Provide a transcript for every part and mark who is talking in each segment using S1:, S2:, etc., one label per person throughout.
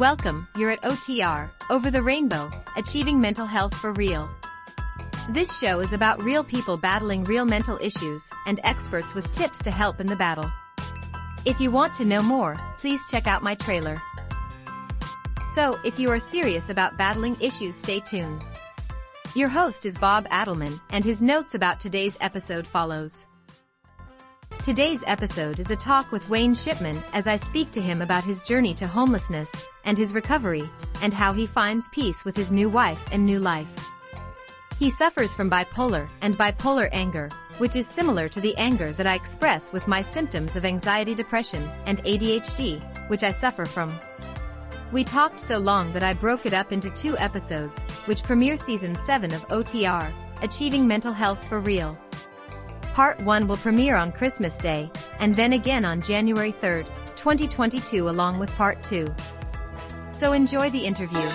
S1: Welcome, you're at OTR, Over the Rainbow, Achieving Mental Health for Real. This show is about real people battling real mental issues and experts with tips to help in the battle. If you want to know more, please check out my trailer. So, if you are serious about battling issues, stay tuned. Your host is Bob Adelman, and his notes about today's episode follows. Today's episode is a talk with Wayne Shipman as I speak to him about his journey to homelessness and his recovery and how he finds peace with his new wife and new life. He suffers from bipolar and bipolar anger, which is similar to the anger that I express with my symptoms of anxiety depression and ADHD, which I suffer from. We talked so long that I broke it up into two episodes, which premiere season 7 of OTR, Achieving Mental Health for Real. Part 1 will premiere on Christmas Day, and then again on January 3rd, 2022 along with Part 2. So enjoy the interview.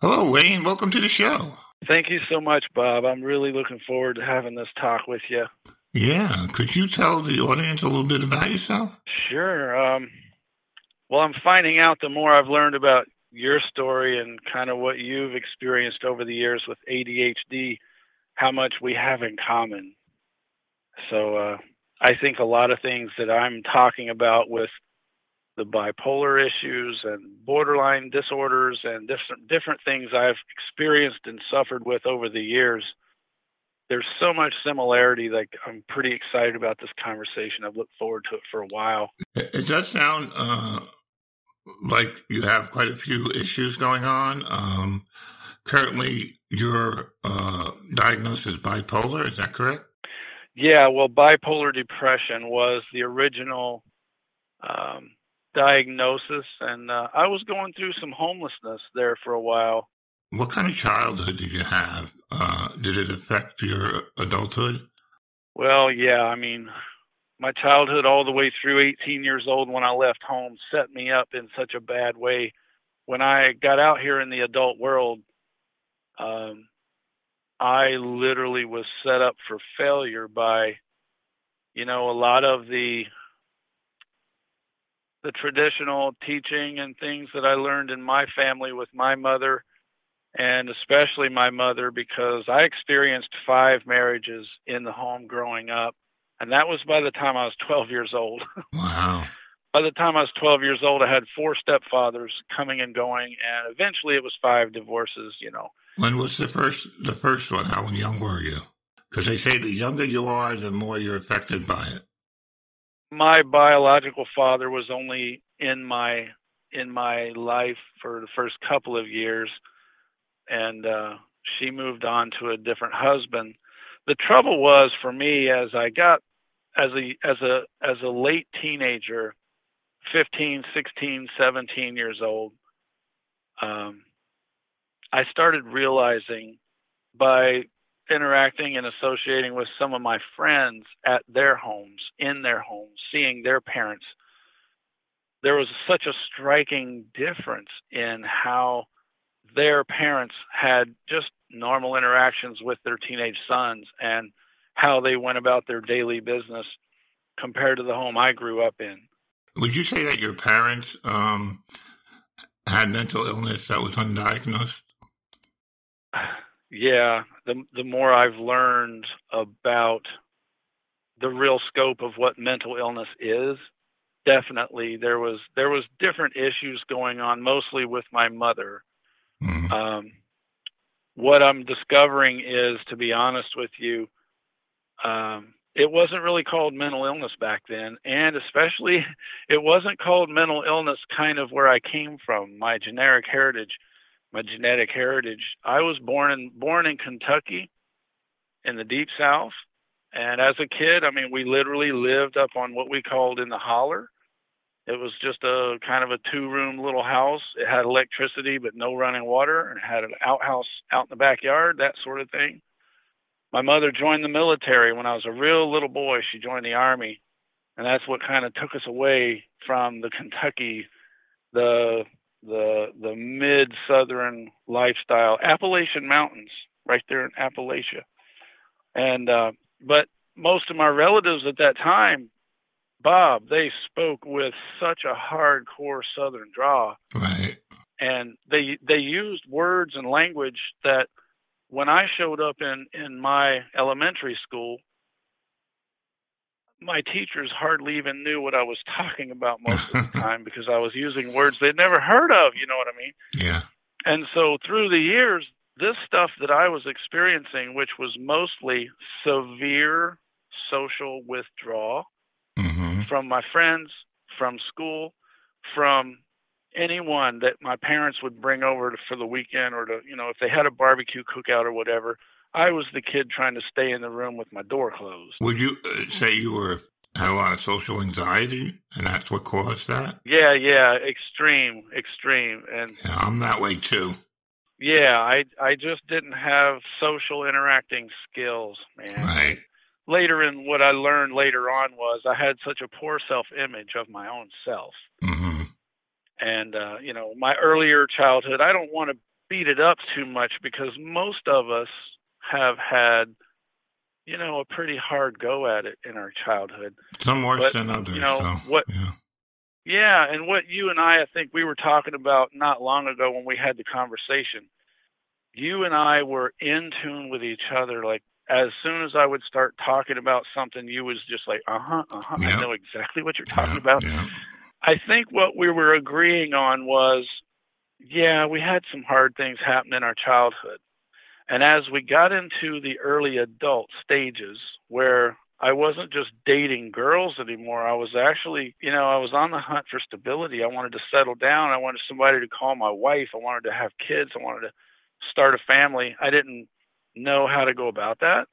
S2: Hello, Wayne. Welcome to the show.
S3: Thank you so much, Bob. I'm really looking forward to having this talk with you.
S2: Yeah. Could you tell the audience a little bit about yourself?
S3: Sure. Um, well, I'm finding out the more I've learned about your story and kind of what you've experienced over the years with ADHD, how much we have in common. So uh, I think a lot of things that I'm talking about with the bipolar issues and borderline disorders and different different things I've experienced and suffered with over the years. There's so much similarity Like I'm pretty excited about this conversation. I've looked forward to it for a while.
S2: It does sound uh, like you have quite a few issues going on. Um, currently, your uh, diagnosis is bipolar. Is that correct?
S3: Yeah. Well, bipolar depression was the original um, diagnosis, and uh, I was going through some homelessness there for a while.
S2: What kind of childhood did you have? Uh, did it affect your adulthood?
S3: Well, yeah. I mean, my childhood all the way through 18 years old when I left home set me up in such a bad way. When I got out here in the adult world, um, I literally was set up for failure by, you know, a lot of the the traditional teaching and things that I learned in my family with my mother and especially my mother because I experienced five marriages in the home growing up and that was by the time I was 12 years old.
S2: Wow.
S3: by the time I was 12 years old, I had four stepfathers coming and going, and eventually it was five divorces. You know.
S2: When was the first the first one? How young were you? Because they say the younger you are, the more you're affected by it.
S3: My biological father was only in my in my life for the first couple of years, and uh, she moved on to a different husband the trouble was for me as I got as a as a as a late teenager 15 16 17 years old um, i started realizing by interacting and associating with some of my friends at their homes in their homes seeing their parents there was such a striking difference in how their parents had just normal interactions with their teenage sons and how they went about their daily business compared to the home I grew up in.
S2: Would you say that your parents um, had mental illness that was undiagnosed?
S3: Yeah, the the more I've learned about the real scope of what mental illness is, definitely there was there was different issues going on, mostly with my mother. Mm-hmm. Um, what I'm discovering is, to be honest with you, um, it wasn't really called mental illness back then, and especially it wasn't called mental illness kind of where I came from, my generic heritage, my genetic heritage. I was born in born in Kentucky, in the deep South, and as a kid, I mean, we literally lived up on what we called in the holler. It was just a kind of a two room little house. It had electricity but no running water and had an outhouse out in the backyard, that sort of thing. My mother joined the military when I was a real little boy. She joined the army, and that's what kind of took us away from the Kentucky, the the the mid southern lifestyle, Appalachian Mountains, right there in Appalachia. And uh, but most of my relatives at that time Bob, they spoke with such a hardcore Southern draw,
S2: Right.
S3: and they they used words and language that when I showed up in in my elementary school, my teachers hardly even knew what I was talking about most of the time because I was using words they'd never heard of. You know what I mean?
S2: Yeah.
S3: And so through the years, this stuff that I was experiencing, which was mostly severe social withdrawal
S2: hmm
S3: from my friends, from school, from anyone that my parents would bring over to, for the weekend or to, you know, if they had a barbecue cookout or whatever, I was the kid trying to stay in the room with my door closed.
S2: Would you uh, say you were had a lot of social anxiety, and that's what caused that?
S3: Yeah, yeah, extreme, extreme. And
S2: Yeah, I'm that way too.
S3: yeah, I I just didn't have social interacting skills, man.
S2: Right.
S3: Later in what I learned later on was I had such a poor self-image of my own self.
S2: hmm
S3: And uh, you know, my earlier childhood, I don't want to beat it up too much because most of us have had you know, a pretty hard go at it in our childhood.
S2: Some worse
S3: But,
S2: than others.
S3: you know,
S2: so,
S3: what-
S2: Yeah.
S3: Yeah, and what you and I, I think we were talking about not long ago when we had the conversation. You and I were in tune with each other. Like as soon as I would start talking about something, you was just like, uh huh, uh huh.
S2: Yeah.
S3: I know exactly what you're talking
S2: yeah,
S3: about.
S2: Yeah.
S3: I think what we were agreeing on was, yeah, we had some hard things happen in our childhood. And as we got into the early adult stages where I wasn't just dating girls anymore, I was actually, you know, I was on the hunt for stability. I wanted to settle down. I wanted somebody to call my wife. I wanted to have kids. I wanted to start a family. I didn't know how to go about that.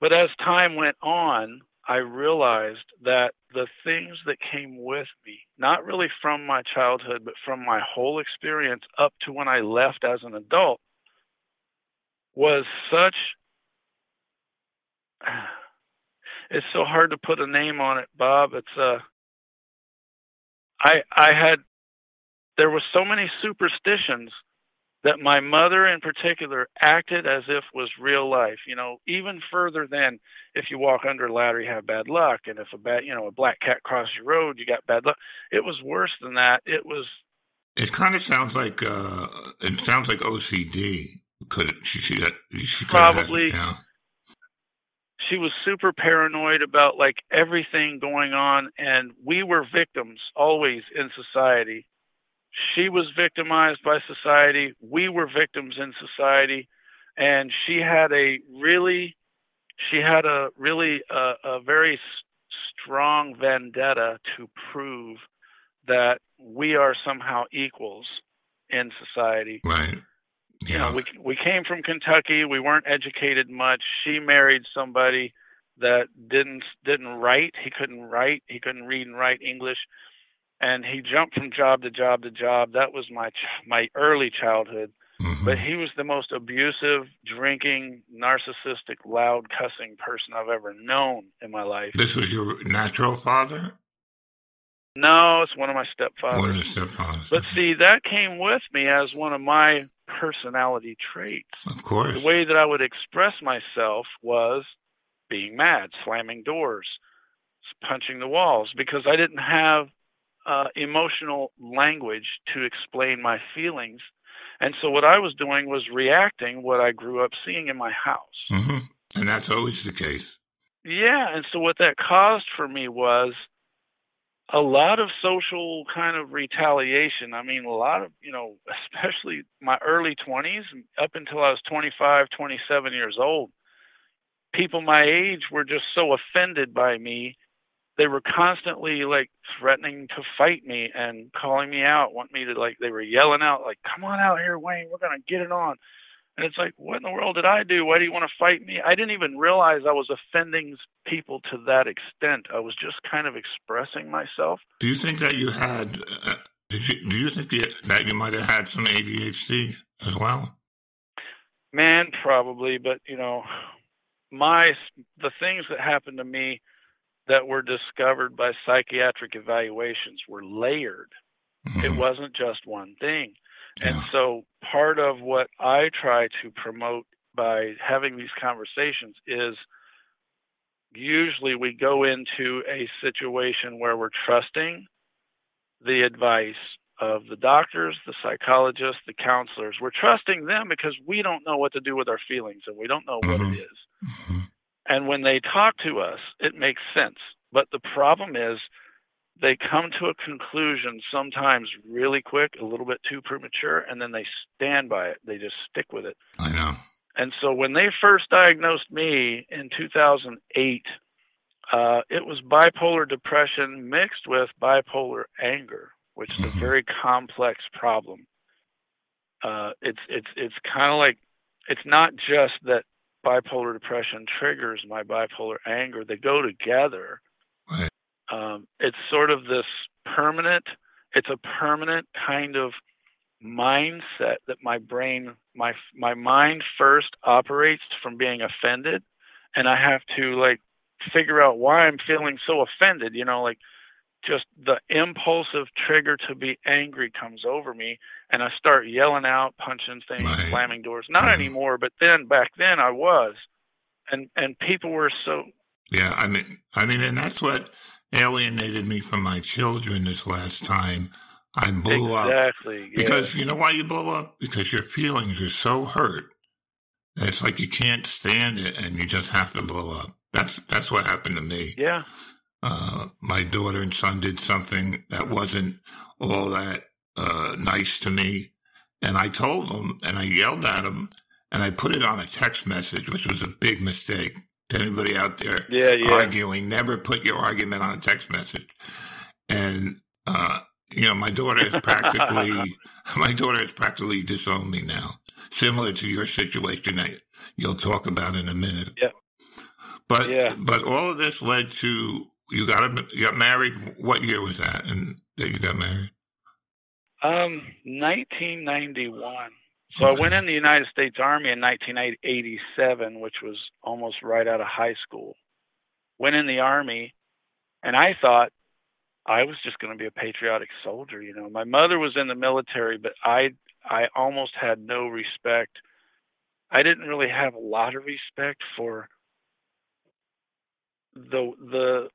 S3: But as time went on, I realized that the things that came with me, not really from my childhood, but from my whole experience up to when I left as an adult, was such. It's so hard to put a name on it, Bob. It's uh, I I had there were so many superstitions that my mother in particular acted as if was real life you know even further than if you walk under a ladder you have bad luck and if a bad you know a black cat crosses your road you got bad luck it was worse than that it was
S2: It kind of sounds like uh, it sounds like OCD. Could it, she, she, she
S3: Probably.
S2: Have, yeah.
S3: she was super paranoid about like everything going on and we were victims always in society she was victimized by society we were victims in society and she had a really she had a really uh, a very strong vendetta to prove that we are somehow equals in society
S2: Right.
S3: you
S2: Yeah.
S3: know, we we came from Kentucky. We weren't educated much. She married somebody that didn't didn't write. He couldn't write. He couldn't read and write English, and he jumped from job to job to job. That was my ch- my early childhood.
S2: Mhm.
S3: But he was the most abusive, drinking, narcissistic, loud, cussing person I've ever known in my life.
S2: this was your natural father?
S3: No, it's one of my stepfathers.
S2: One of the stepfathers.
S3: But see, that came with me as one of my personality traits.
S2: of course.
S3: the way that I would express myself was being mad, slamming doors, punching the walls, because I didn't have uh, emotional language to explain my feelings. And so what I was doing was reacting what I grew up seeing in my house.
S2: hmm And that's always the case.
S3: Yeah, and so what that caused for me was a lot of social kind of retaliation. I mean, a lot of, you know, especially my early 20s up until I was 25, 27 years old. People my age were just so offended by me. They were constantly like threatening to fight me and calling me out, want me to like they were yelling out like, "Come on out here, Wayne, we're going to get it on." And it's like, what in the world did I do? Why do you want to fight me? I didn't even realize I was offending people to that extent. I was just kind of expressing myself.
S2: Do you think that you had? Uh, you, do you think that you might have had some ADHD as well?
S3: Man, probably, but you know, my the things that happened to me that were discovered by psychiatric evaluations were layered. It
S2: Mhm.
S3: wasn't just one thing. And so part of what I try to promote by having these conversations is usually we go into a situation where we're trusting the advice of the doctors, the psychologists, the counselors. We're trusting them because we don't know what to do with our feelings and we don't know what mm-hmm. it is. Mm-hmm. And when they talk to us, it makes sense. But the problem is they come to a conclusion sometimes really quick, a little bit too premature, and then they stand by it. They just stick with it.
S2: I know.
S3: And so when they first diagnosed me in 2008, uh, it was bipolar depression mixed with bipolar anger, which is a mm-hmm. very complex problem. Uh, it's it's it's kind of like it's not just that bipolar depression triggers my bipolar anger; they go together.
S2: Right.
S3: Um, it's sort of this permanent. It's a permanent kind of mindset that my brain, my my mind first operates from being offended, and I have to like figure out why I'm feeling so offended. You know, like just the impulsive trigger to be angry comes over me, and I start yelling out, punching things, right. slamming doors. Not right. anymore, but then back then I was, and and people were so.
S2: Yeah, I mean, I mean, and that's what alienated me from my children this last time. I blew
S3: exactly,
S2: up because you know why you blow up because your feelings are so hurt. It's like you can't stand it, and you just have to blow up. That's that's what happened to me.
S3: Yeah.
S2: Uh, my daughter and son did something that wasn't all that uh, nice to me, and I told them, and I yelled at them, and I put it on a text message, which was a big mistake. To anybody out there
S3: yeah, yeah.
S2: arguing, never put your argument on a text message. And uh, you know, my daughter is practically my daughter has practically disowned me now, similar to your situation that you'll talk about in a minute.
S3: Yeah.
S2: But yeah. but all of this led to you got you got married. What year was that? And that you got married?
S3: Um, 1991. So. I went in the United States Army in 1987, which was almost right out of high school. Went in the Army, and I thought I was just going to be a patriotic soldier. You know, my mother was in the military, but I I almost had no respect. I didn't really have a lot of respect for the the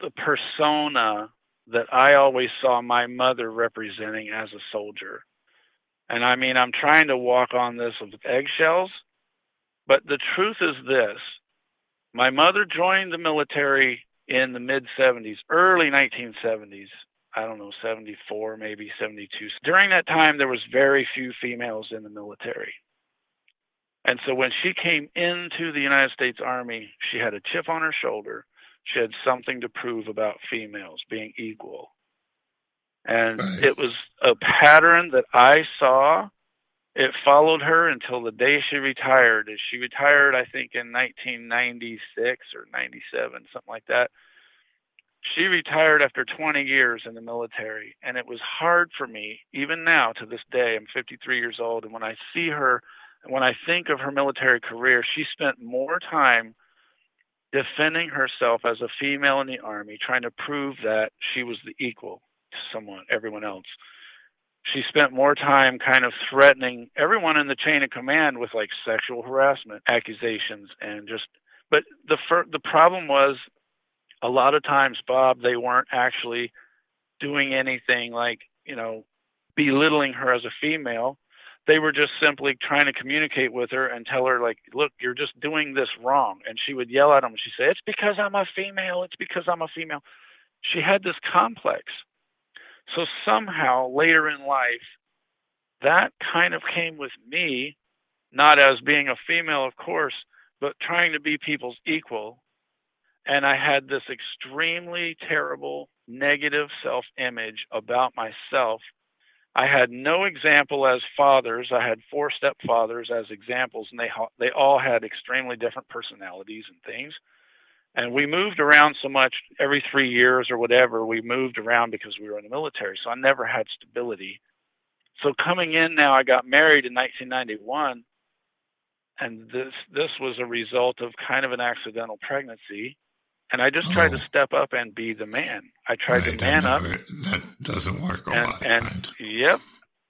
S3: the persona that I always saw my mother representing as a soldier. And I mean, I'm trying to walk on this with eggshells, but the truth is this. My mother joined the military in the mid 70s, early 1970s. I don't know, 74, maybe 72. During that time, there was very few females in the military. And so when she came into the United States Army, she had a chip on her shoulder. She had something to prove about females being equal. And right. it was a pattern that I saw. It followed her until the day she retired. And She retired, I think, in 1996 or 97, something like that. She retired after 20 years in the military, and it was hard for me, even now to this day. I'm 53 years old, and when I see her when I think of her military career, she spent more time defending herself as a female in the army, trying to prove that she was the equal to someone, everyone else. She spent more time kind of threatening everyone in the chain of command with like sexual harassment accusations and just. But the fir- the problem was, a lot of times, Bob, they weren't actually doing anything like you know belittling her as a female they were just simply trying to communicate with her and tell her like look you're just doing this wrong. And she would yell at them. She said it's because i'm a female. It's because i'm a female. She had this complex. So somehow later in life that kind of came with me not as being a female of course but trying to be people's equal. And i had this extremely terrible negative self image about myself I had no example as fathers. I had four stepfathers as examples, and they they all had extremely different personalities and things. And we moved around so much every three years or whatever. We moved around because we were in the military, so I never had stability. So coming in now, I got married in 1991, and this this was a result of kind of an accidental pregnancy. And I just tried oh. to step up and be the man. I tried right, to man
S2: never,
S3: up.
S2: That doesn't work a and, lot
S3: and, Yep.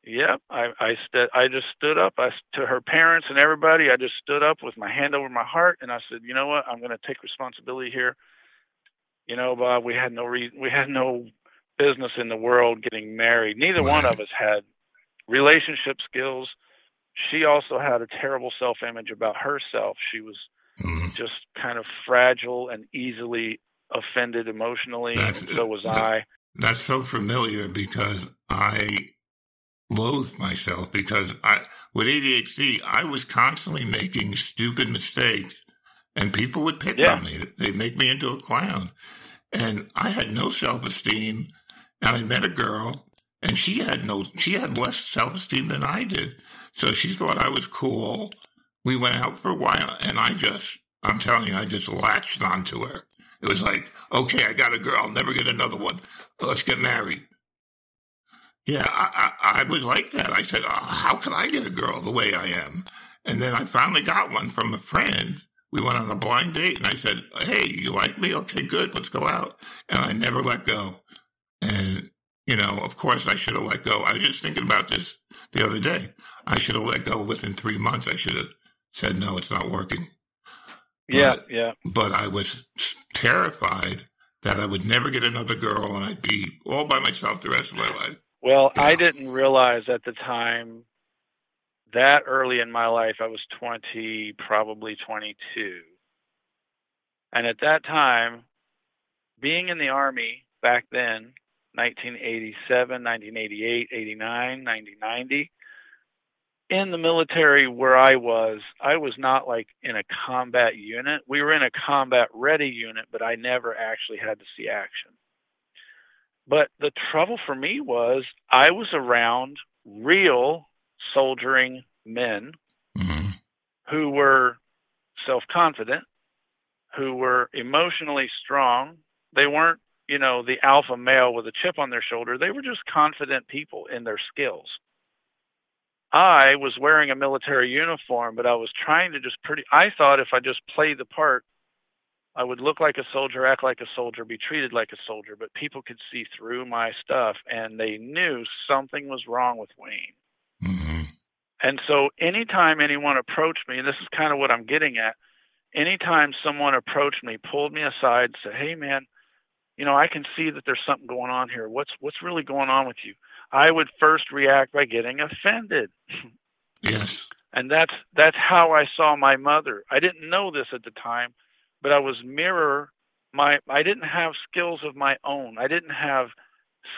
S3: Yep, I I st- I just stood up. I to her parents and everybody. I just stood up with my hand over my heart, and I said, you know what? I'm going to take responsibility here. You know, Bob, we had no reason. We had no business in the world getting married. Neither right. one of us had relationship skills. She also had a terrible self image about herself. She was mm-hmm. just kind of fragile and easily offended emotionally. So was that, I.
S2: That's so familiar because I loathed myself because I, with ADHD, I was constantly making stupid mistakes and people would pick yeah. on me. They'd make me into a clown. And I had no self esteem. And I met a girl and she had no, she had less self esteem than I did. So she thought I was cool. We went out for a while and I just, I'm telling you, I just latched onto her. It was like, okay, I got a girl. I'll never get another one. Let's get married. Yeah, I, I, I was like that. I said, oh, how can I get a girl the way I am? And then I finally got one from a friend. We went on a blind date and I said, Hey, you like me? Okay, good. Let's go out. And I never let go. And, you know, of course I should have let go. I was just thinking about this the other day. I should have let go within three months. I should have said, no, it's not working.
S3: Yeah, but, yeah.
S2: But I was terrified that I would never get another girl and I'd be all by myself the rest of my life.
S3: Well, yeah. I didn't realize at the time that early in my life, I was 20, probably 22. And at that time, being in the Army back then, 1987, 1988, 89, 1990, in the military where I was, I was not like in a combat unit. We were in a combat ready unit, but I never actually had to see action. But the trouble for me was I was around real soldiering men mm-hmm. who were self confident, who were emotionally strong. They weren't, you know, the alpha male with a chip on their shoulder. They were just confident people in their skills. I was wearing a military uniform, but I was trying to just pretty. I thought if I just played the part, I would look like a soldier, act like a soldier, be treated like a soldier. But people could see through my stuff, and they knew something was wrong with Wayne. Mm-hmm. And so, anytime anyone approached me, and this is kind of what I'm getting at, anytime someone approached me, pulled me aside, said, "Hey, man, you know, I can see that there's something going on here. What's what's really going on with you?" I would first react by getting offended.
S2: Yes.
S3: And that's that's how I saw my mother. I didn't know this at the time, but I was mirror my I didn't have skills of my own. I didn't have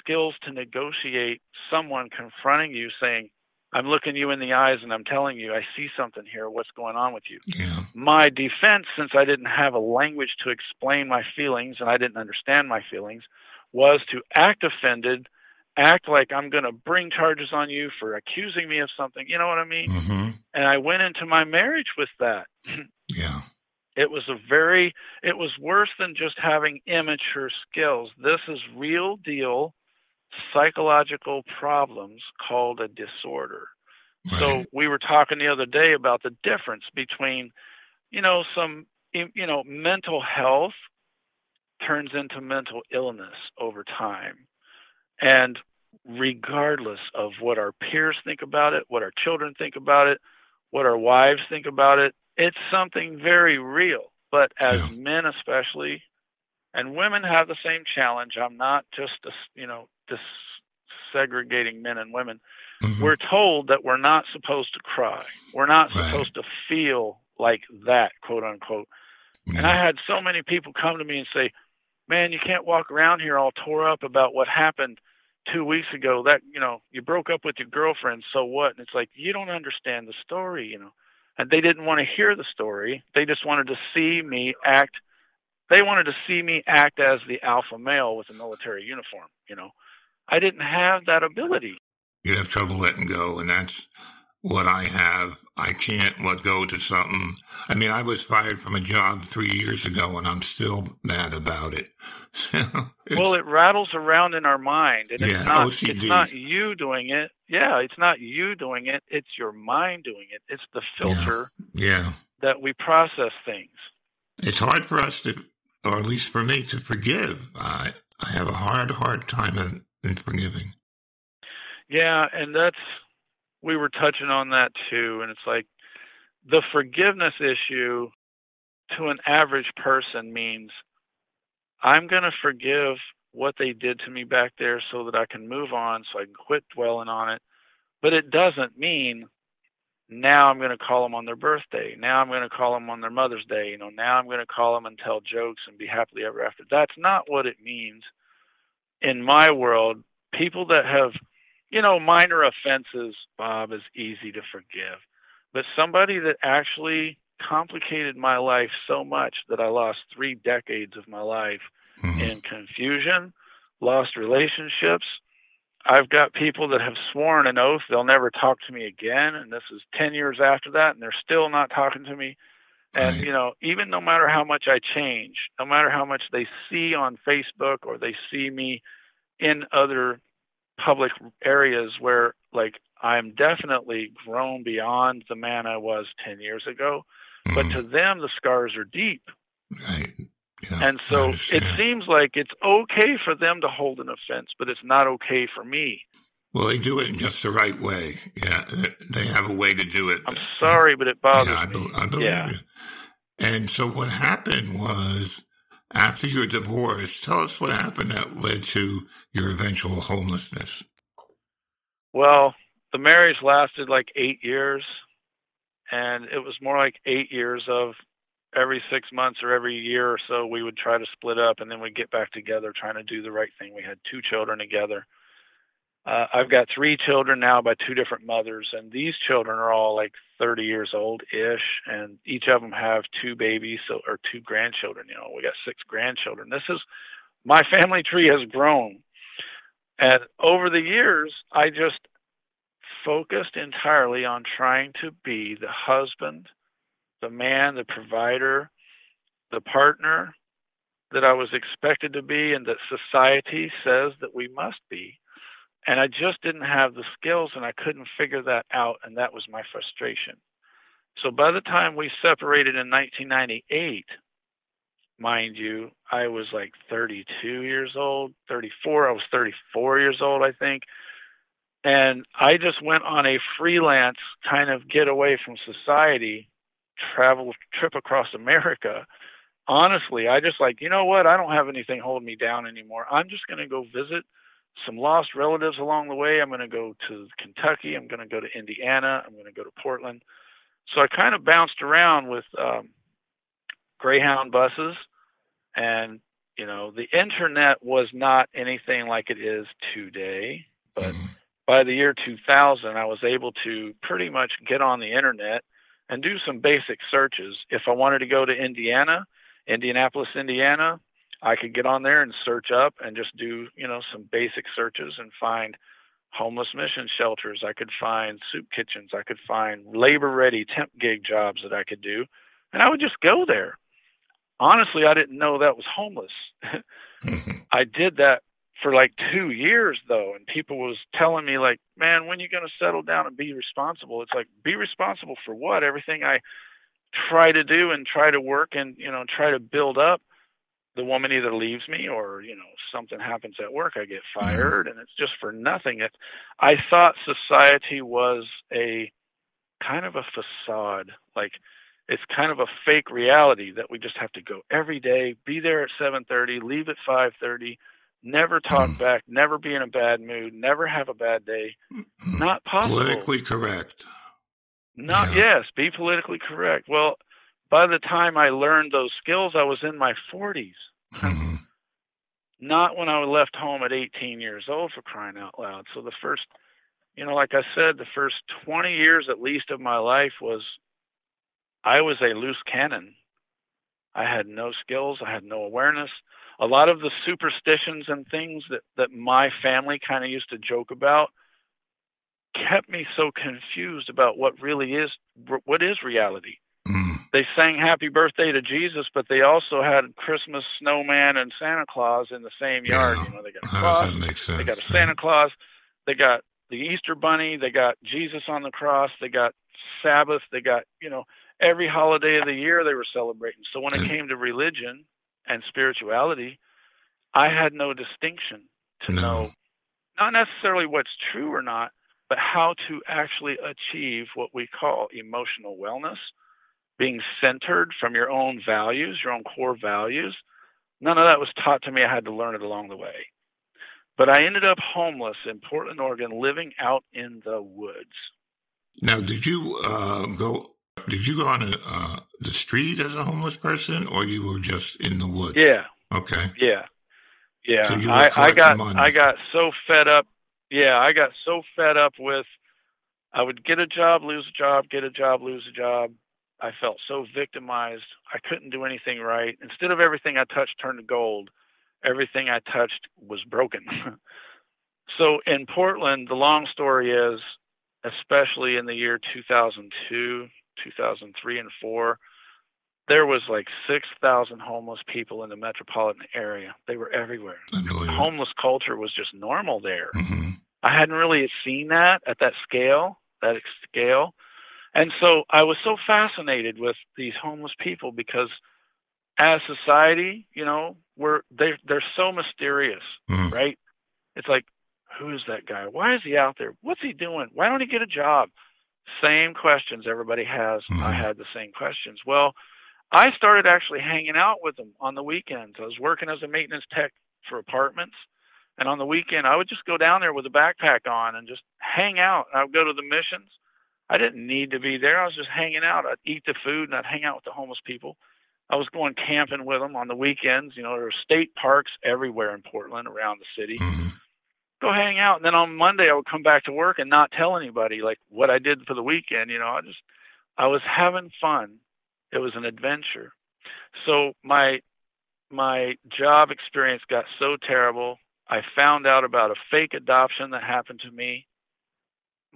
S3: skills to negotiate someone confronting you saying, I'm looking you in the eyes and I'm telling you, I see something here. What's going on with you?
S2: Yeah.
S3: My defense, since I didn't have a language to explain my feelings and I didn't understand my feelings, was to act offended act like I'm going to bring charges on you for accusing me of something. You know what I mean? Mm-hmm. And I went into my marriage with that.
S2: yeah.
S3: It was a very, it was worse than just having immature skills. This is real deal psychological problems called a disorder. Right. So we were talking the other day about the difference between, you know, some, you know, mental health turns into mental illness over time. And regardless of what our peers think about it, what our children think about it, what our wives think about it, it's something very real. But as yeah. men, especially, and women have the same challenge. I'm not just, you know, segregating men and women. Mm-hmm. We're told that we're not supposed to cry. We're not right. supposed to feel like that, quote unquote. Yeah. And I had so many people come to me and say, man, you can't walk around here all tore up about what happened two weeks ago. That, you know, you broke up with your girlfriend, so what? And it's like, you don't understand the story, you know. And they didn't want to hear the story. They just wanted to see me act. They wanted to see me act as the alpha male with a military uniform, you know. I didn't have that ability.
S2: You have trouble letting go, and that's what I have. I can't let go to something. I mean, I was fired from a job three years ago and I'm still mad about it.
S3: well, it rattles around in our mind and yeah, it's not, OCD. it's not you doing it. Yeah, it's not you doing it. It's your mind doing it. It's the filter
S2: yeah, yeah.
S3: that we process things.
S2: It's hard for us to, or at least for me to forgive. I, I have a hard, hard time in, in forgiving.
S3: Yeah, and that's we were touching on that too, and it's like the forgiveness issue to an average person means I'm going to forgive what they did to me back there so that I can move on, so I can quit dwelling on it. But it doesn't mean now I'm going to call them on their birthday. Now I'm going to call them on their Mother's Day. You know, now I'm going to call them and tell jokes and be happily ever after. That's not what it means in my world. People that have, you know, minor offenses, Bob, is easy to forgive. But somebody that actually complicated my life so much that I lost three decades of my life mm-hmm. in confusion, lost relationships, I've got people that have sworn an oath they'll never talk to me again, and this is 10 years after that, and they're still not talking to me. And, right. you know, even no matter how much I change, no matter how much they see on Facebook or they see me in other public areas where, like, I'm definitely grown beyond the man I was 10 years ago, mm-hmm. but to them, the scars are deep.
S2: Right.
S3: Yeah, and so it seems like it's okay for them to hold an offense, but it's not okay for me.
S2: Well, they do it in just the right way. Yeah, they have a way to do it.
S3: I'm sorry, but it bothers
S2: yeah, I
S3: be,
S2: me. I believe yeah. you. And so what happened was after your divorce, tell us what happened that led to your eventual homelessness.
S3: Well, the marriage lasted like eight years, and it was more like eight years of every six months or every year or so we would try to split up and then we'd get back together trying to do the right thing we had two children together uh, i've got three children now by two different mothers and these children are all like 30 years old ish and each of them have two babies so or two grandchildren you know we got six grandchildren this is my family tree has grown and over the years i just focused entirely on trying to be the husband the man, the provider, the partner that I was expected to be and that society says that we must be. And I just didn't have the skills and I couldn't figure that out. And that was my frustration. So by the time we separated in 1998, mind you, I was like 32 years old, 34. I was 34 years old, I think. And I just went on a freelance kind of getaway from society travel trip across America, honestly, I just like, you know what? I don't have anything holding me down anymore. I'm just going to go visit some lost relatives along the way. I'm going to go to Kentucky. I'm going to go to Indiana. I'm going to go to Portland. So I kind of bounced around with um, Greyhound buses, and you know, the internet was not anything like it is today. But mm-hmm. by the year 2000, I was able to pretty much get on the internet and do some basic searches. If I wanted to go to Indiana, Indianapolis, Indiana, I could get on there and search up and just do, you know, some basic searches and find homeless mission shelters. I could find soup kitchens. I could find labor ready temp gig jobs that I could do. And I would just go there. Honestly, I didn't know that was homeless. I did that for like two years though and people was telling me like man when you going to settle down and be responsible it's like be responsible for what everything i try to do and try to work and you know try to build up the woman either leaves me or you know something happens at work i get mm-hmm. fired and it's just for nothing it i thought society was a kind of a facade like it's kind of a fake reality that we just have to go every day be there at 7:30 leave at 5:30 never talk mm. back, never be in a bad mood, never have a bad day. Mm. Not possible.
S2: Politically correct.
S3: Not yeah. yes, be politically correct. Well, by the time I learned those skills, I was in my 40s. Mm-hmm. Not when I left home at 18 years old for crying out loud. So the first, you know, like I said, the first 20 years at least of my life was I was a loose cannon. I had no skills, I had no awareness a lot of the superstitions and things that that my family kind of used to joke about kept me so confused about what really is what is reality. They sang happy birthday to Jesus, but they also had Christmas snowman and Santa Claus in the same yard.
S2: Yeah.
S3: You know, they got a cross, they got a Santa Claus, they got the Easter bunny, they got Jesus on the cross, they got Sabbath, they got, you know, every holiday of the year they were celebrating. So when it came to religion, and spirituality, I had no distinction to no. know not necessarily what's true or not, but how to actually achieve what we call emotional wellness, being centered from your own values, your own core values. None of that was taught to me. I had to learn it along the way. But I ended up homeless in Portland, Oregon, living out in the woods.
S2: Now, did you uh, go? Did you go on a, uh, the street as a homeless person, or you were just in the woods?
S3: Yeah.
S2: Okay.
S3: Yeah. Yeah.
S2: So
S3: I, I got
S2: money.
S3: I got so fed up. Yeah, I got so fed up with I would get a job, lose a job, get a job, lose a job. I felt so victimized. I couldn't do anything right. Instead of everything I touched turned to gold, everything I touched was broken. so in Portland, the long story is, especially in the year 2002, 2003, and 4, there was like 6,000 homeless people in the metropolitan area. They were everywhere. Homeless culture was just normal there.
S2: hmm
S3: I hadn't really seen that at that scale, that scale. And so I was so fascinated with these homeless people because as society, you know, we're they're they're so mysterious,
S2: Mhm.
S3: right? It's like, who is that guy? Why is he out there? What's he doing? Why don't he get a job? Same questions everybody has. I
S2: Mhm.
S3: had the same questions. Well, I started actually hanging out with them on the weekends. I was working as a maintenance tech for apartments. And on the weekend, I would just go down there with a backpack on and just hang out. I would go to the missions. I didn't need to be there. I was just hanging out. I'd eat the food and I'd hang out with the homeless people. I was going camping with them on the weekends. You know, there were state parks everywhere in Portland around the city.
S2: hmm
S3: Go hang out. And then on Monday, I would come back to work and not tell anybody like what I did for the weekend. You know, I just, I was having fun. It was an adventure. So my, my job experience got so terrible. I found out about a fake adoption that happened to me.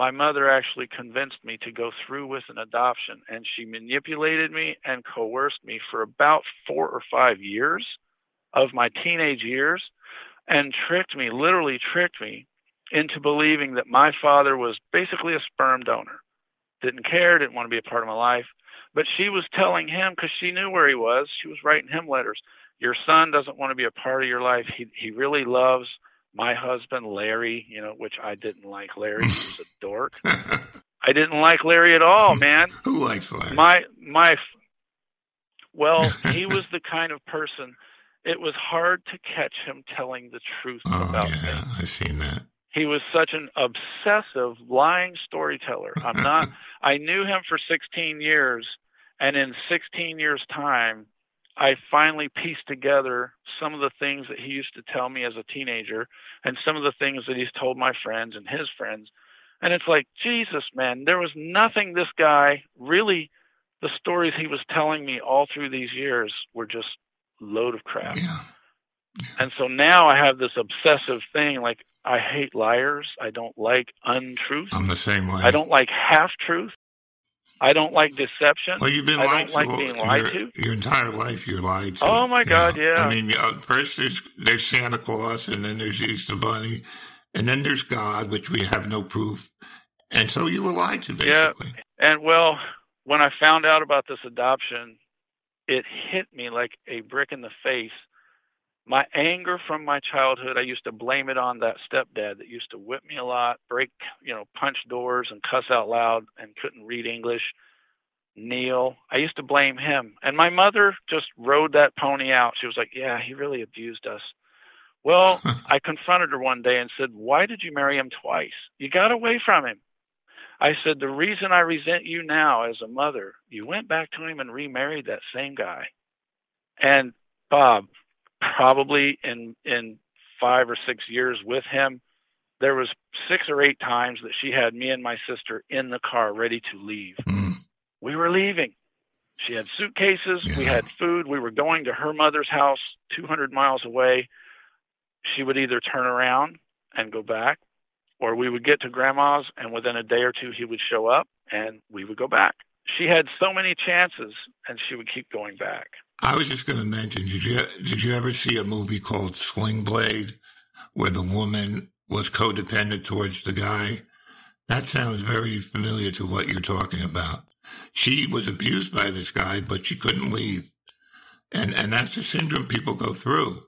S3: My mother actually convinced me to go through with an adoption, and she manipulated me and coerced me for about four or five years of my teenage years and tricked me, literally tricked me, into believing that my father was basically a sperm donor. Didn't care, didn't want to be a part of my life. But she was telling him, because she knew where he was, she was writing him letters your son doesn't want to be a part of your life. He he really loves my husband Larry, you know, which I didn't like Larry. He was a dork. I didn't like Larry at all, man.
S2: Who likes Larry?
S3: My my well, he was the kind of person it was hard to catch him telling the truth
S2: oh,
S3: about
S2: yeah,
S3: me.
S2: I've seen that.
S3: He was such an obsessive lying storyteller. I'm not I knew him for 16 years and in 16 years time I finally pieced together some of the things that he used to tell me as a teenager and some of the things that he's told my friends and his friends. And it's like, Jesus, man, there was nothing this guy really, the stories he was telling me all through these years were just load of crap.
S2: Yeah.
S3: And so now I have this obsessive thing like, I hate liars. I don't like untruth.
S2: I'm the same way.
S3: I don't like half truth. I don't like deception.
S2: Well, you've been
S3: I
S2: lied
S3: don't like
S2: to
S3: being lied
S2: your,
S3: to.
S2: your entire life. You're lied to.
S3: Oh, my God,
S2: know.
S3: yeah.
S2: I mean, uh, first there's there's Santa Claus, and then there's Easter Bunny, and then there's God, which we have no proof. And so you were lied to,
S3: Yeah.
S2: basically.
S3: And well, when I found out about this adoption, it hit me like a brick in the face. My anger from my childhood, I used to blame it on that stepdad that used to whip me a lot, break, you know, punch doors and cuss out loud and couldn't read English. Neil, I used to blame him. And my mother just rode that pony out. She was like, Yeah, he really abused us. Well, I confronted her one day and said, Why did you marry him twice? You got away from him. I said, The reason I resent you now as a mother, you went back to him and remarried that same guy. And Bob, probably in in five or six years with him, there was six or eight times that she had me and my sister in the car ready to leave.
S2: Mm.
S3: We were leaving. She had suitcases, we had food, we were going to her mother's house 200 miles away. She would either turn around and go back or we would get to grandma's and within a day or two he would show up and we would go back. She had so many chances and she would keep going back.
S2: I was just going to mention. Did you did you ever see a movie called Sling Blade, where the woman was codependent towards the guy? That sounds very familiar to what you're talking about. She was abused by this guy, but she couldn't leave, and and that's the syndrome people go through.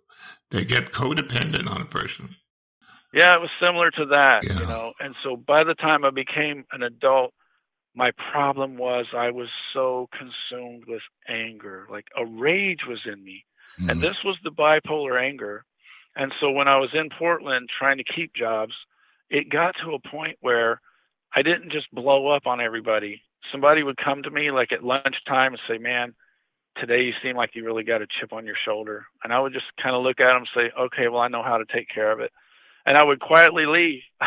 S2: They get codependent on a person.
S3: Yeah, it was similar to that,
S2: Yeah.
S3: you know. And so by the time I became an adult, my problem was I was so consumed with anger. Like a rage was in me.
S2: Mhm.
S3: And this was the bipolar anger. And so when I was in Portland trying to keep jobs, it got to a point where I didn't just blow up on everybody. Somebody would come to me like at lunchtime and say, Man, today you seem like you really got a chip on your shoulder. And I would just kind of look at them and say, Okay, well, I know how to take care of it. And I would quietly leave.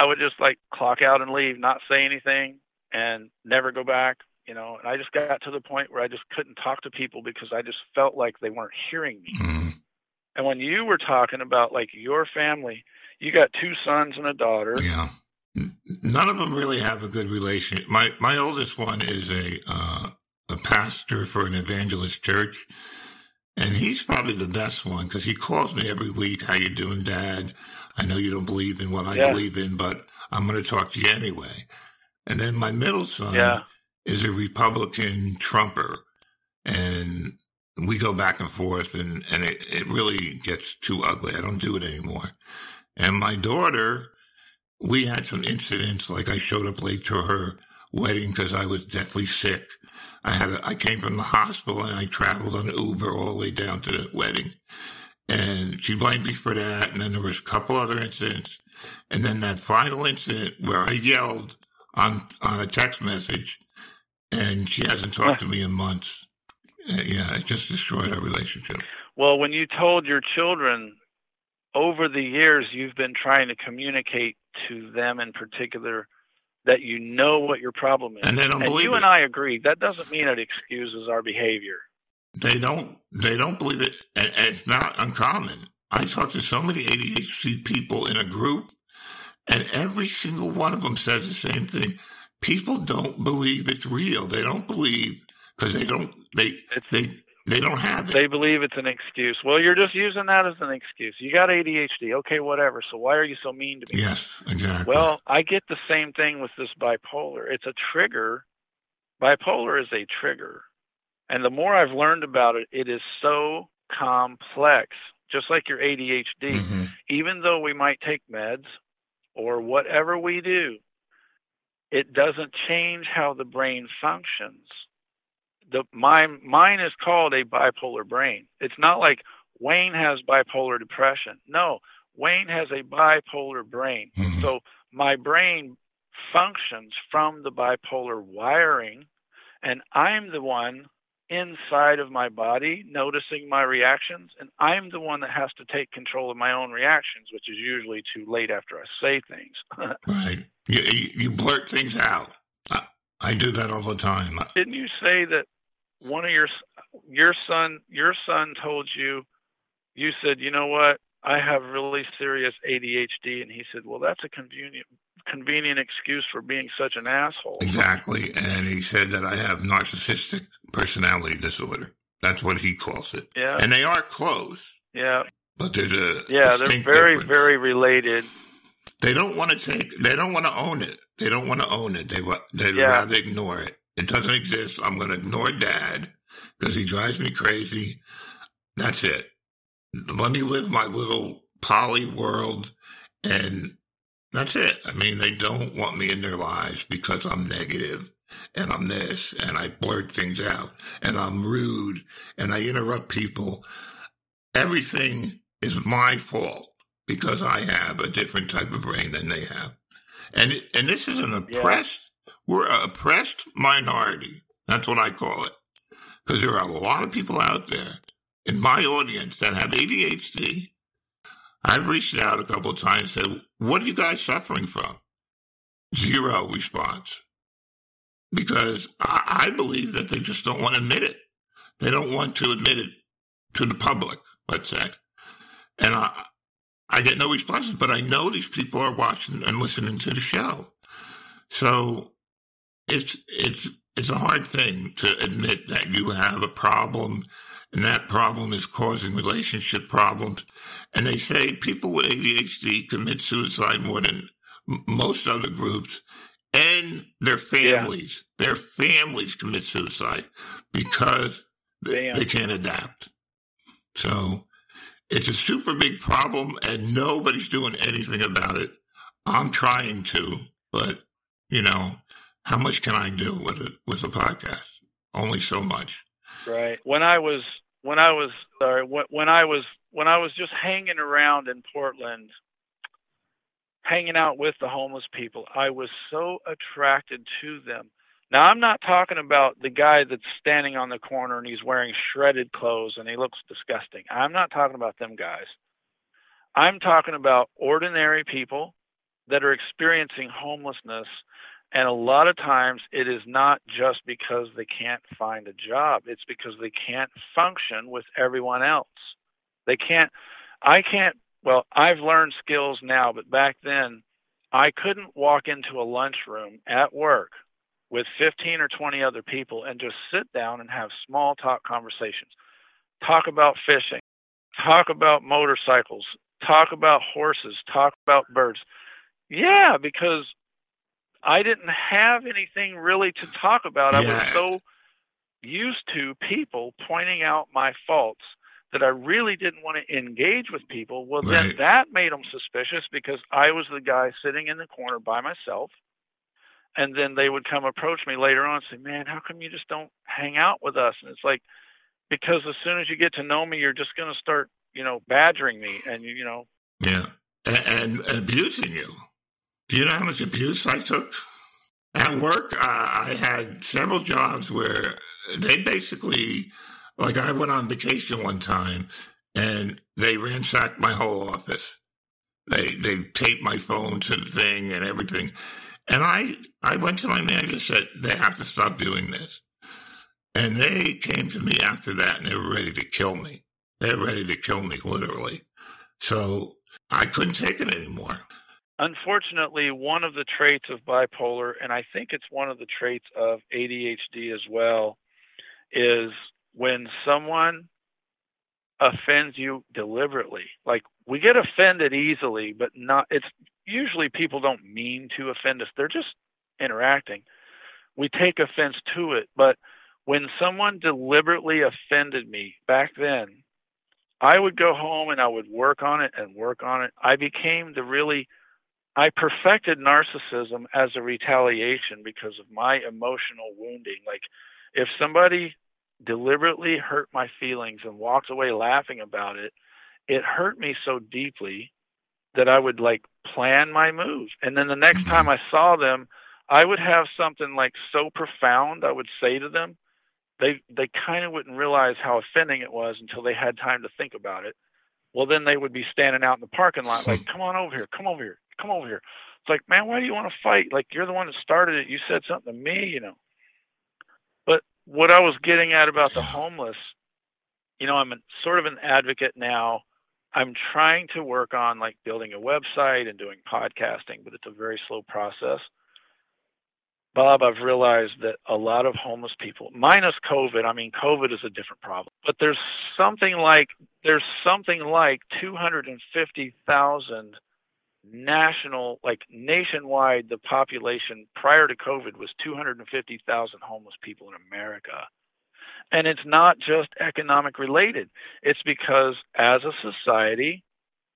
S3: I would just like clock out and leave, not say anything and never go back. You know, and I just got to the point where I just couldn't talk to people because I just felt like they weren't hearing me.
S2: Mhm.
S3: And when you were talking about like your family, you got two sons and a daughter.
S2: Yeah. None of them really have a good relationship. My my oldest one is a uh, a pastor for an evangelist church, and he's probably the best one because he calls me every week. How you doing, Dad? I know you don't believe in what I
S3: Yeah.
S2: believe in, but I'm going to talk to you anyway. And then my middle son
S3: Yeah.
S2: is a Republican Trumper, and we go back and forth, and and it it really gets too ugly. I don't do it anymore. And my daughter, we had some incidents. Like I showed up late to her wedding because I was deathly sick. I had a, I came from the hospital and I traveled on Uber all the way down to the wedding, and she blamed me for that. And then there was a couple other incidents, and then that final incident where I yelled on on a text message, and she hasn't talked to me in months. Uh, yeah, it just destroyed our relationship.
S3: Well, when you told your children over the years you've been trying to communicate to them in particular that you know what your problem is.
S2: And they don't
S3: and
S2: believe
S3: you
S2: it.
S3: and I agree. That doesn't mean it excuses our behavior.
S2: They don't. They don't believe it, and, and it's not uncommon. I talk to so many ADHD people in a group, and every single one of them says the same thing. People don't believe it's real. They don't believe because they don't. They
S3: It's
S2: they they don't have it.
S3: they believe it's an excuse. Well, you're just using that as an excuse. You got ADHD. Okay, whatever. So why are you so mean to me?
S2: yes, exactly.
S3: Well, I get the same thing with this bipolar. It's a trigger. Bipolar is a trigger. And the more I've learned about it, it is so complex, just like your ADHD.
S2: Mhm.
S3: Even though we might take meds or whatever we do, it doesn't change how the brain functions. The my mine is called a bipolar brain. It's not like Wayne has bipolar depression. No, Wayne has a bipolar brain.
S2: Mhm.
S3: So my brain functions from the bipolar wiring, and I'm the one inside of my body noticing my reactions, and I'm the one that has to take control of my own reactions, which is usually too late after I say things.
S2: right. You, you blurt things out. I, I do that all the time.
S3: Didn't you say that one of your your son your son told you you said, "You know what? I have really serious ADHD." And he said, "Well, that's a convenient convenient excuse for being such an asshole."
S2: Exactly. And he said that I have narcissistic personality disorder. That's what he calls it.
S3: Yeah.
S2: And they are close,
S3: Yeah.
S2: but there's a
S3: Yeah, they're very
S2: difference.
S3: very related.
S2: They don't want to take. They don't want to own it. They don't want to own it. They they'd
S3: Yeah.
S2: rather ignore it. It doesn't exist. I'm going to ignore Dad because he drives me crazy. That's it. Let me live my little poly world, and that's it. I mean, they don't want me in their lives because I'm negative and I'm this and I blurt things out and I'm rude and I interrupt people. Everything is my fault because I have a different type of brain than they have. And and this is an oppressed, we're an oppressed minority. That's what I call it. Because there are a lot of people out there in my audience that have ADHD. I've reached out a couple of times and said, what are you guys suffering from? Zero response. Because I, I believe that they just don't want to admit it. They don't want to admit it to the public, let's say. And I, I get no responses, but I know these people are watching and listening to the show. So it's it's it's a hard thing to admit that you have a problem and that problem is causing relationship problems. And they say people with ADHD commit suicide more than most other groups and their families. Their families commit suicide because they,
S3: Damn.
S2: they can't adapt. So It's a super big problem, and nobody's doing anything about it. I'm trying to, but you know, how much can I do with it with a podcast? Only so much.
S3: Right. When I was when I was sorry when, I was when I was just hanging around in Portland, hanging out with the homeless people, I was so attracted to them now, I'm not talking about the guy that's standing on the corner and he's wearing shredded clothes and he looks disgusting. I'm not talking about them guys. I'm talking about ordinary people that are experiencing homelessness. And a lot of times it is not just because they can't find a job, it's because they can't function with everyone else. They can't, I can't, well, I've learned skills now, but back then I couldn't walk into a lunchroom at work with 15 or 20 other people and just sit down and have small talk conversations. Talk about fishing, talk about motorcycles, talk about horses, talk about birds. Yeah, because I didn't have anything really to talk about. Yeah. I was so used to people pointing out my faults that I really didn't want to engage with people. Well, right. then that made them suspicious because I was the guy sitting in the corner by myself and then they would come approach me later on and say, "Man, how come you just don't hang out with us?" And it's like because as soon as you get to know me, you're just going to start, you know, badgering me and you, know.
S2: Yeah, and, and, abusing you. Do you know how much abuse I took at work? Uh, I had several jobs where they basically, like, I went on vacation one time and they ransacked my whole office. They they taped my phone to the thing and everything. And I, I went to my manager and said, they have to stop doing this. And they came to me after that and they were ready to kill me. They were ready to kill me, literally. So I couldn't take it anymore.
S3: Unfortunately, one of the traits of bipolar, and I think it's one of the traits of ADHD as well, is when someone offends you deliberately. Like we get offended easily, but not it's usually people don't mean to offend us. They're just interacting. We take offense to it, but when someone deliberately offended me back then, I would go home and I would work on it and work on it. I became the really I perfected narcissism as a retaliation because of my emotional wounding. Like if somebody deliberately hurt my feelings and walked away laughing about it, it hurt me so deeply that I would like plan my move. And then the next mm-hmm. time I saw them, I would have something like so profound I would say to them. They they kind of wouldn't realize how offending it was until they had time to think about it. Well, then they would be standing out in the parking lot like, "Come on over here, come over here, come over here." It's like, man, why do you want to fight? Like you're the one that started it. You said something to me, you know. But what I was getting at about the homeless, you know, I'm sort of an advocate now I'm trying to work on like building a website and doing podcasting, but it's a very slow process. Bob, I've realized that a lot of homeless people, minus COVID, I mean, COVID is a different problem, but there's something like there's something like 250,000 national, like nationwide, the population prior to COVID was 250,000 homeless people in America. And it's not just economic related. It's because as a society,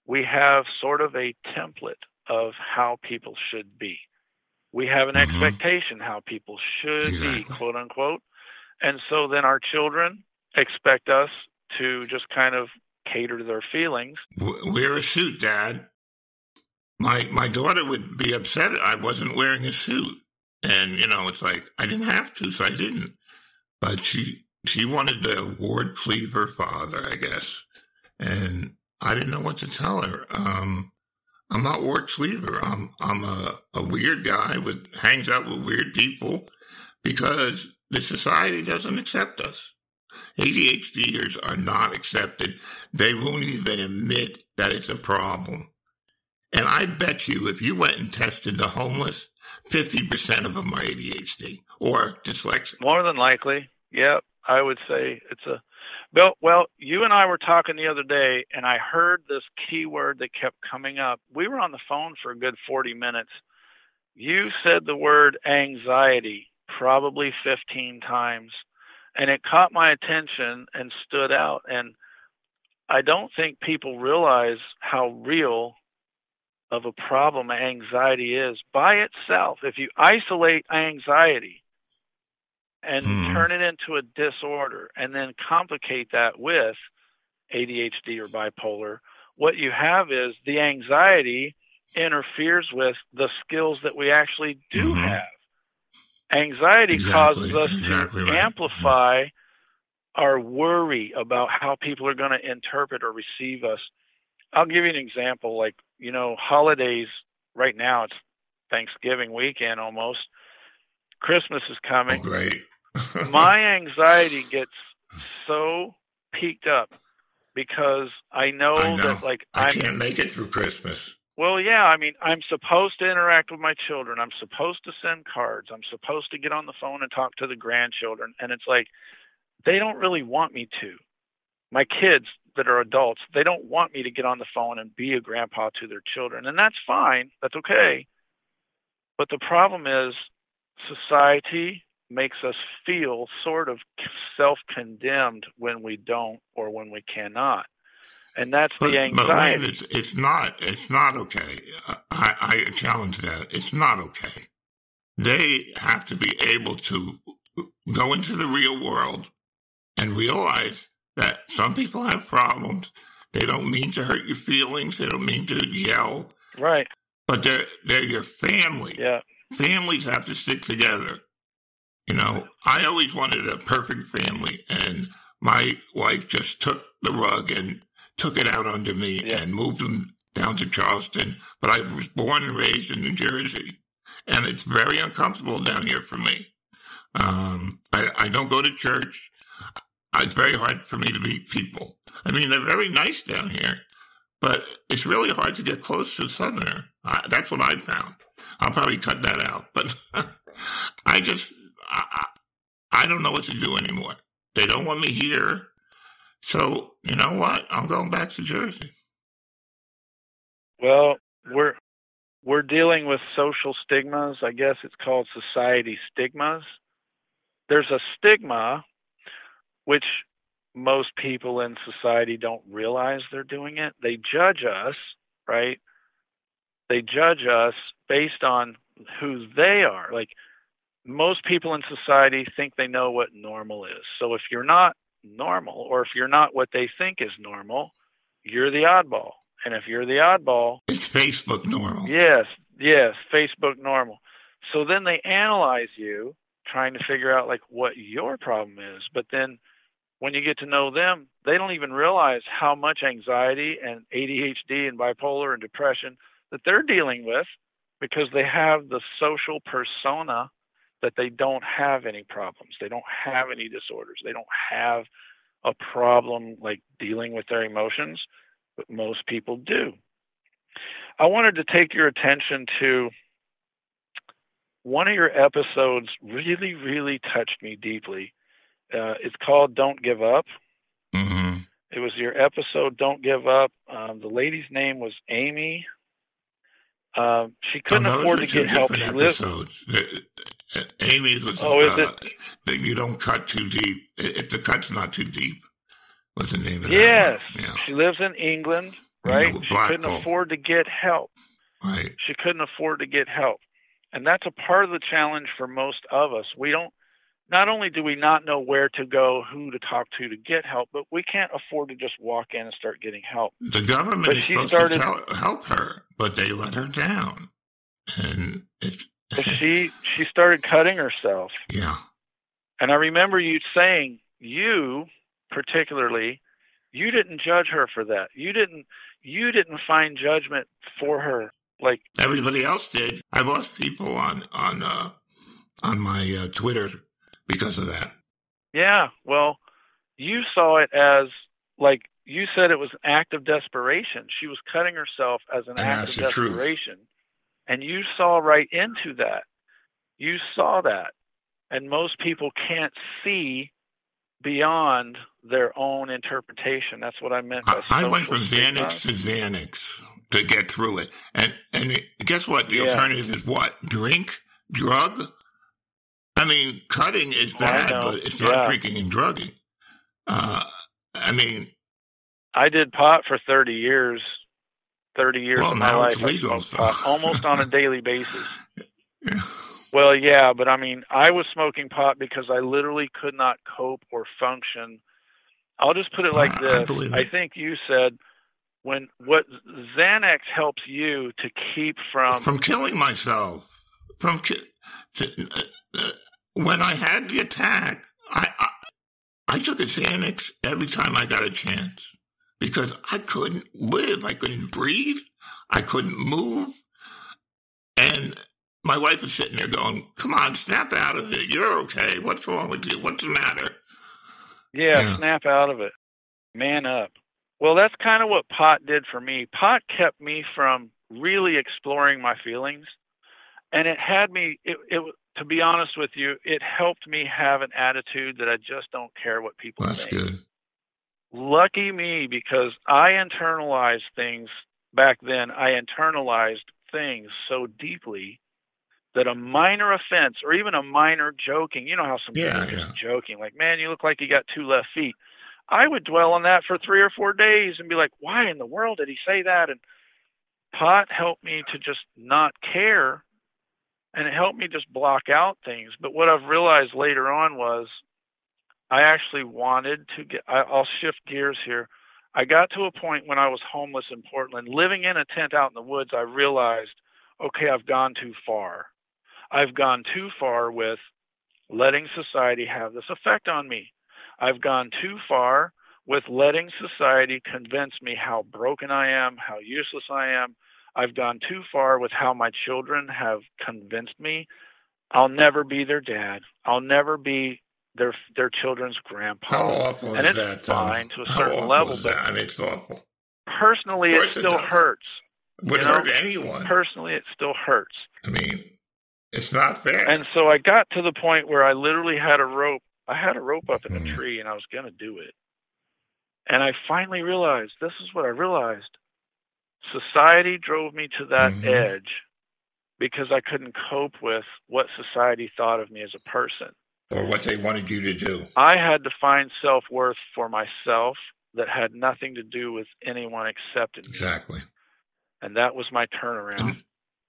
S3: we have sort of a template of how people should be. We have an mm-hmm. expectation how people should exactly. be, quote unquote. And so then our children expect us to just kind of cater to their feelings.
S2: Wear a suit, Dad. My my daughter would be upset I wasn't wearing a suit. And, you know, it's like I didn't have to, so I didn't. But she she wanted to Ward Cleaver father, I guess. And I didn't know what to tell her. Um, I'm not Ward Cleaver. I'm, I'm a, a weird guy with hangs out with weird people because the society doesn't accept us. ADHDers are not accepted. They won't even admit that it's a problem. And I bet you if you went and tested the homeless, 50% of them are ADHD or dyslexic.
S3: More than likely. Yep. I would say it's a Bill, well, you and I were talking the other day, and I heard this keyword that kept coming up. We were on the phone for a good 40 minutes. You said the word anxiety probably 15 times, and it caught my attention and stood out. And I don't think people realize how real of a problem anxiety is by itself. If you isolate anxiety and
S2: Mhm.
S3: turn it into a disorder and then complicate that with ADHD or bipolar, what you have is the anxiety interferes with the skills that we actually do
S2: Mhm.
S3: have. Anxiety
S2: Exactly,
S3: causes us
S2: exactly
S3: to
S2: right.
S3: amplify our worry about how people are going to interpret or receive us. I'll give you an example. Like, you know, holidays right now, it's Thanksgiving weekend almost. Christmas is
S2: Oh,
S3: coming.
S2: great.
S3: My anxiety gets so peaked up because I know,
S2: I know.
S3: that, like,
S2: I
S3: I'm
S2: can't make it through Christmas.
S3: well, yeah, I mean, I'm supposed to interact with my children. I'm supposed to send cards. I'm supposed to get on the phone and talk to the grandchildren. And it's like, they don't really want me to. My kids that are adults, they don't want me to get on the phone and be a grandpa to their children. And that's fine. That's okay. But the problem is, society makes us feel sort of self condemned when we don't or when we cannot. And that's
S2: But,
S3: the
S2: but Wayne,
S3: anxiety.
S2: it's, it's not. It's not okay. I, I challenge that. It's not okay. They have to be able to go into the real world and realize that some people have problems. They don't mean to hurt your feelings. They don't mean to yell,
S3: Right.
S2: but they're they're your family.
S3: Yeah.
S2: families have to stick together. You know, I always wanted a perfect family, and my wife just took the rug and took it out under me
S3: Yeah.
S2: and moved them down to Charleston. But I was born and raised in New Jersey, and it's very uncomfortable down here for me. Um, I, I don't go to church. It's very hard for me to meet people. I mean, they're very nice down here, but it's really hard to get close to a Southerner. Uh, that's what I found. I'll probably cut that out, but I just, I, I I don't know what to do anymore. They don't want me here. So, you know what? I'm going back to Jersey.
S3: Well, we're we're dealing with social stigmas. I guess it's called society stigmas. There's a stigma which most people in society don't realize they're doing it. They judge us, right? They judge us based on who they are. Like most people in society think they know what normal is. So if you're not normal or if you're not what they think is normal, you're the oddball. And if you're the oddball,
S2: It's Facebook normal.
S3: Yes, yes, Facebook normal. So then they analyze you, trying to figure out like what your problem is. But then when you get to know them, they don't even realize how much anxiety and ADHD and bipolar and depression that they're dealing with because they have the social persona that they don't have any problems. They don't have any disorders. They don't have a problem like dealing with their emotions, but most people do. I wanted to take your attention to one of your episodes really, really touched me deeply. Uh, it's called Don't Give Up.
S2: hmm
S3: It was your episode Don't Give Up. Um, the lady's name was Amy. Um, she couldn't
S2: Oh, those
S3: afford to get help. She
S2: different
S3: lived.
S2: episodes. The- uh, Amy's was
S3: Oh, is
S2: uh,
S3: it?
S2: that you don't cut too deep. If the cut's not too deep, what's the name of that?
S3: Yes,
S2: one? Yeah,
S3: she lives in England, right? she couldn't
S2: Blackpool.
S3: afford to get help.
S2: right.
S3: She couldn't afford to get help. And that's a part of the challenge for most of us. We don't, not only do we not know where to go, who to talk to to get help, but we can't afford to just walk in and start getting help.
S2: The government
S3: But
S2: is supposed
S3: started-
S2: to tell, help her, but they let her down. And
S3: But she, she started cutting herself.
S2: yeah.
S3: And I remember you saying, you particularly, you didn't judge her for that. You didn't, you didn't find judgment for her. Like,
S2: Everybody else did. I lost people on on uh, on my uh, Twitter because of that.
S3: Yeah, well, you saw it as like you said it was an act of desperation. She was cutting herself as an
S2: And
S3: act of
S2: the truth.
S3: desperation. And you saw right into that. You saw that. And most people can't see beyond their own interpretation. That's what I meant by
S2: I, I went from. Xanax to Xanax to get through it. And and guess what? The
S3: Yeah.
S2: alternative is what? Drink, drug. I mean, cutting is bad, but it's
S3: Yeah.
S2: not drinking and drugging. Uh, I mean,
S3: I did pot for 30 years. 30 years
S2: well,
S3: of my life, smoked so. pot almost on a daily basis. Yeah. Well, yeah, but I mean, I was smoking pot because I literally could not cope or function. I'll just put it like this. I, I think you said when what Xanax helps you to keep from
S2: from killing myself. From ki- to, uh, when I had the attack, I, I I took a Xanax every time I got a chance because I couldn't live. I couldn't breathe. I couldn't move. And my wife was sitting there going, Come on, snap out of it. You're okay. What's wrong with you? What's the matter?
S3: Yeah, yeah. snap out of it. Man up. Well, that's kind of what pot did for me. Pot kept me from really exploring my feelings. And it had me, it, it to be honest with you, it helped me have an attitude that I just don't care what people
S2: That's
S3: think.
S2: good.
S3: Lucky me because I internalized things back then. I internalized things so deeply that a minor offense or even a minor joking, you know how some
S2: yeah,
S3: people
S2: yeah.
S3: joking, like, man, you look like you got two left feet. I would dwell on that for three or four days and be like, why in the world did he say that? And pot helped me to just not care and it helped me just block out things. But what I've realized later on was I actually wanted to get, I, I'll shift gears here. I got to a point when I was homeless in Portland, living in a tent out in the woods, I realized, okay, I've gone too far. I've gone too far with letting society have this effect on me. I've gone too far with letting society convince me how broken I am, how useless I am, I've gone too far with how my children have convinced me I'll never be their dad. I'll never be their their children's grandpa.
S2: How awful
S3: and
S2: is
S3: it's
S2: that?
S3: fine to a
S2: How
S3: certain level, but?
S2: I mean, it's awful.
S3: personally, it still
S2: it
S3: hurts.
S2: Would
S3: you know?
S2: hurt anyone.
S3: Personally, it still hurts.
S2: I mean, it's not fair.
S3: And so I got to the point where I literally had a rope. I had a rope up in a
S2: Mm.
S3: tree, and I was going to do it. And I finally realized this is what I realized. Society drove me to that
S2: Mhm.
S3: edge because I couldn't cope with what society thought of me as a person.
S2: or what they wanted you to do.
S3: I had to find self worth for myself that had nothing to do with anyone accepting me.
S2: Exactly.
S3: And that was my turnaround.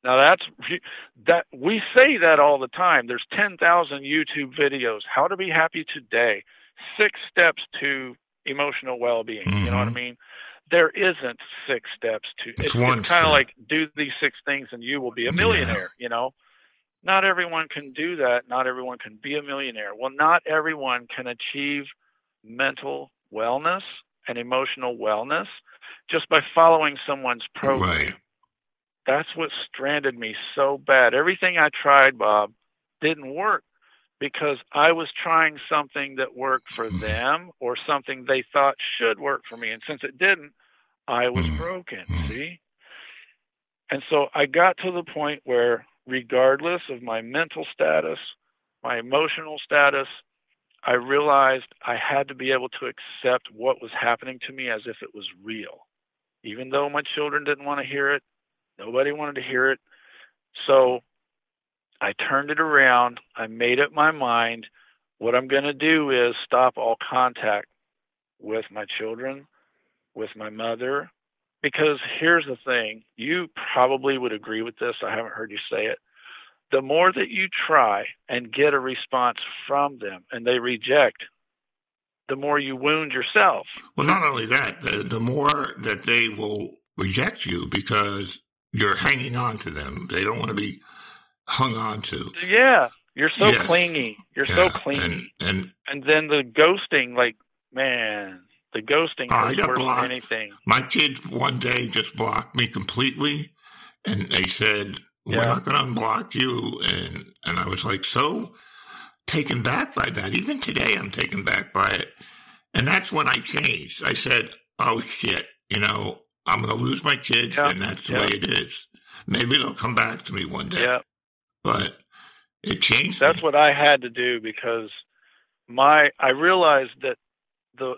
S3: Now that's that we say that all the time. There's 10,000 YouTube videos. How to be happy today. Six steps to emotional well-being. You know what I
S2: Mhm.
S3: mean? There isn't six steps to.
S2: It's
S3: It's,
S2: one
S3: kind of like do these six things and you will be a
S2: Yeah.
S3: millionaire. You know, not everyone can do that. Not everyone can be a millionaire. Well, not everyone can achieve mental wellness and emotional wellness just by following someone's program
S2: Right.
S3: that's what stranded me so bad. Everything I tried, Bob, didn't work because I was trying something that worked for mm. them or something they thought should work for me. And since it didn't, I was
S2: Mhm.
S3: broken, see? And so I got to the point where, regardless of my mental status, my emotional status, I realized I had to be able to accept what was happening to me as if it was real. Even though my children didn't want to hear it, Nobody wanted to hear it. So I turned it around. I made up my mind. What I'm going to do is stop all contact with my children, with my mother. Because here's the thing you probably would agree with this. I haven't heard you say it. The more that you try and get a response from them and they reject, the more you wound yourself.
S2: Well, not only that, the, the more that they will reject you because you're hanging on to them. They don't want to be hung on to.
S3: Yeah, you're so
S2: Yes.
S3: clingy. You're
S2: Yeah,
S3: so clingy.
S2: And, and
S3: And then the ghosting, like, man, the ghosting
S2: I
S3: is
S2: got
S3: worse
S2: blocked.
S3: than anything.
S2: my kids one day just blocked me completely. And they said, we're
S3: Yeah.
S2: not going to unblock you. And, and I was like, so taken back by that. Even today, I'm taken back by it. And that's when I changed. I said, oh shit, you know, I'm going to lose my kids
S3: Yeah.
S2: and that's the
S3: Yeah.
S2: way it is. Maybe they'll come back to me one day.
S3: Yeah,
S2: But it changed.
S3: that's
S2: me.
S3: what I had to do because my I realized that the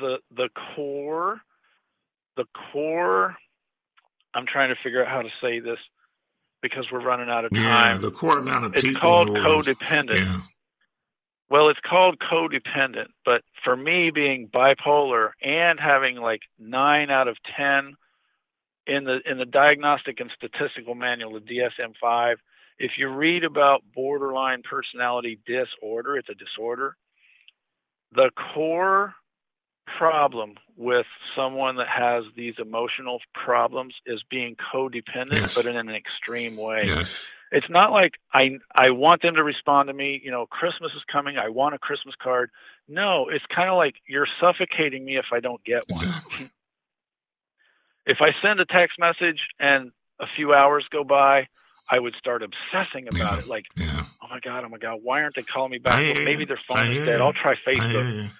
S3: the the core the core I'm trying to figure out how to say this because we're running out of
S2: Yeah,
S3: time.
S2: the core amount of
S3: it's
S2: people.
S3: called
S2: the world-
S3: codependent.
S2: Yeah.
S3: Well, it's called codependent, but for me being bipolar and having like 9 out of 10 in the in the diagnostic and statistical manual the DSM-5, if you read about borderline personality disorder, it's a disorder. The core problem with someone that has these emotional problems is being codependent,
S2: Yes.
S3: but in an extreme way.
S2: Yes.
S3: It's not like I I want them to respond to me. You know, Christmas is coming. I want a Christmas card. No, it's kind of like you're suffocating me if I don't get one.
S2: Exactly.
S3: If I send a text message and a few hours go by, I would start obsessing about
S2: Yeah.
S3: it. Like,
S2: Yeah.
S3: oh my god, oh my god, why aren't they calling me back? Well, maybe their phone is dead. I'll try Facebook.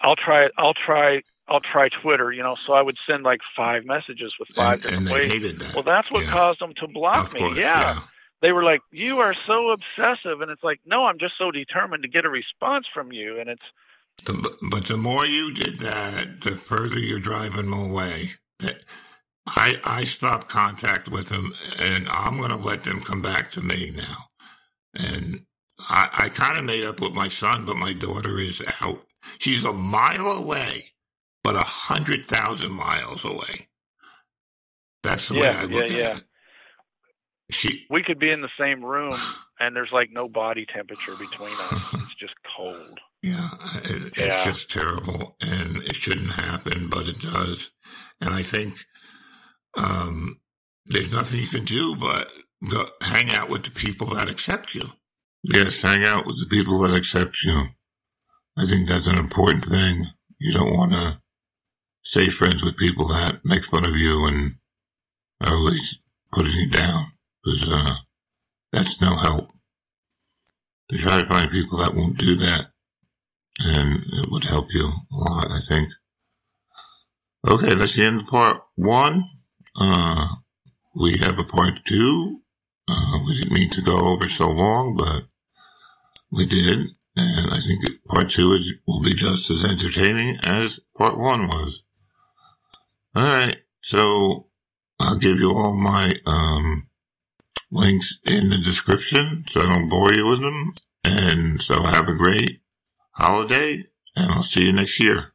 S3: I'll try. I'll try. I'll try Twitter. You know, so I would send like five messages with five
S2: And, and
S3: different
S2: they
S3: ways.
S2: hated that.
S3: Well, that's what
S2: Yeah.
S3: caused them to block
S2: Of
S3: me.
S2: course,
S3: yeah. they were like, "You are so obsessive," and it's like, "No, I'm just so determined to get a response from you." And it's
S2: The- But the more you did that, the further you're driving them away. That- I I stopped contact with them, and I'm going to let them come back to me now. And I, I kind of made up with my son, but my daughter is out. She's a mile away, but a hundred thousand miles away. That's the way I look
S3: yeah,
S2: at
S3: yeah.
S2: it. She
S3: we could be in the same room, and there's like no body temperature between us. It's just cold.
S2: Yeah, it, it's
S3: Yeah.
S2: just terrible, and it shouldn't happen, but it does. And I think um, there's nothing you can do but go, hang out with the people that accept you. Yes, hang out with the people that accept you. I think that's an important thing. You don't want to stay friends with people that make fun of you and are always putting you down, because uh, that's no help. You try to find people that won't do that and it would help you a lot, I think. Okay, that's the end of part one. Uh, we have a part two. Uh, we didn't mean to go over so long, but we did. And I think part two is, will be just as entertaining as part one was. Alright, so I'll give you all my, um, links in the description so I don't bore you with them. And so have a great holiday, and I'll see you next year.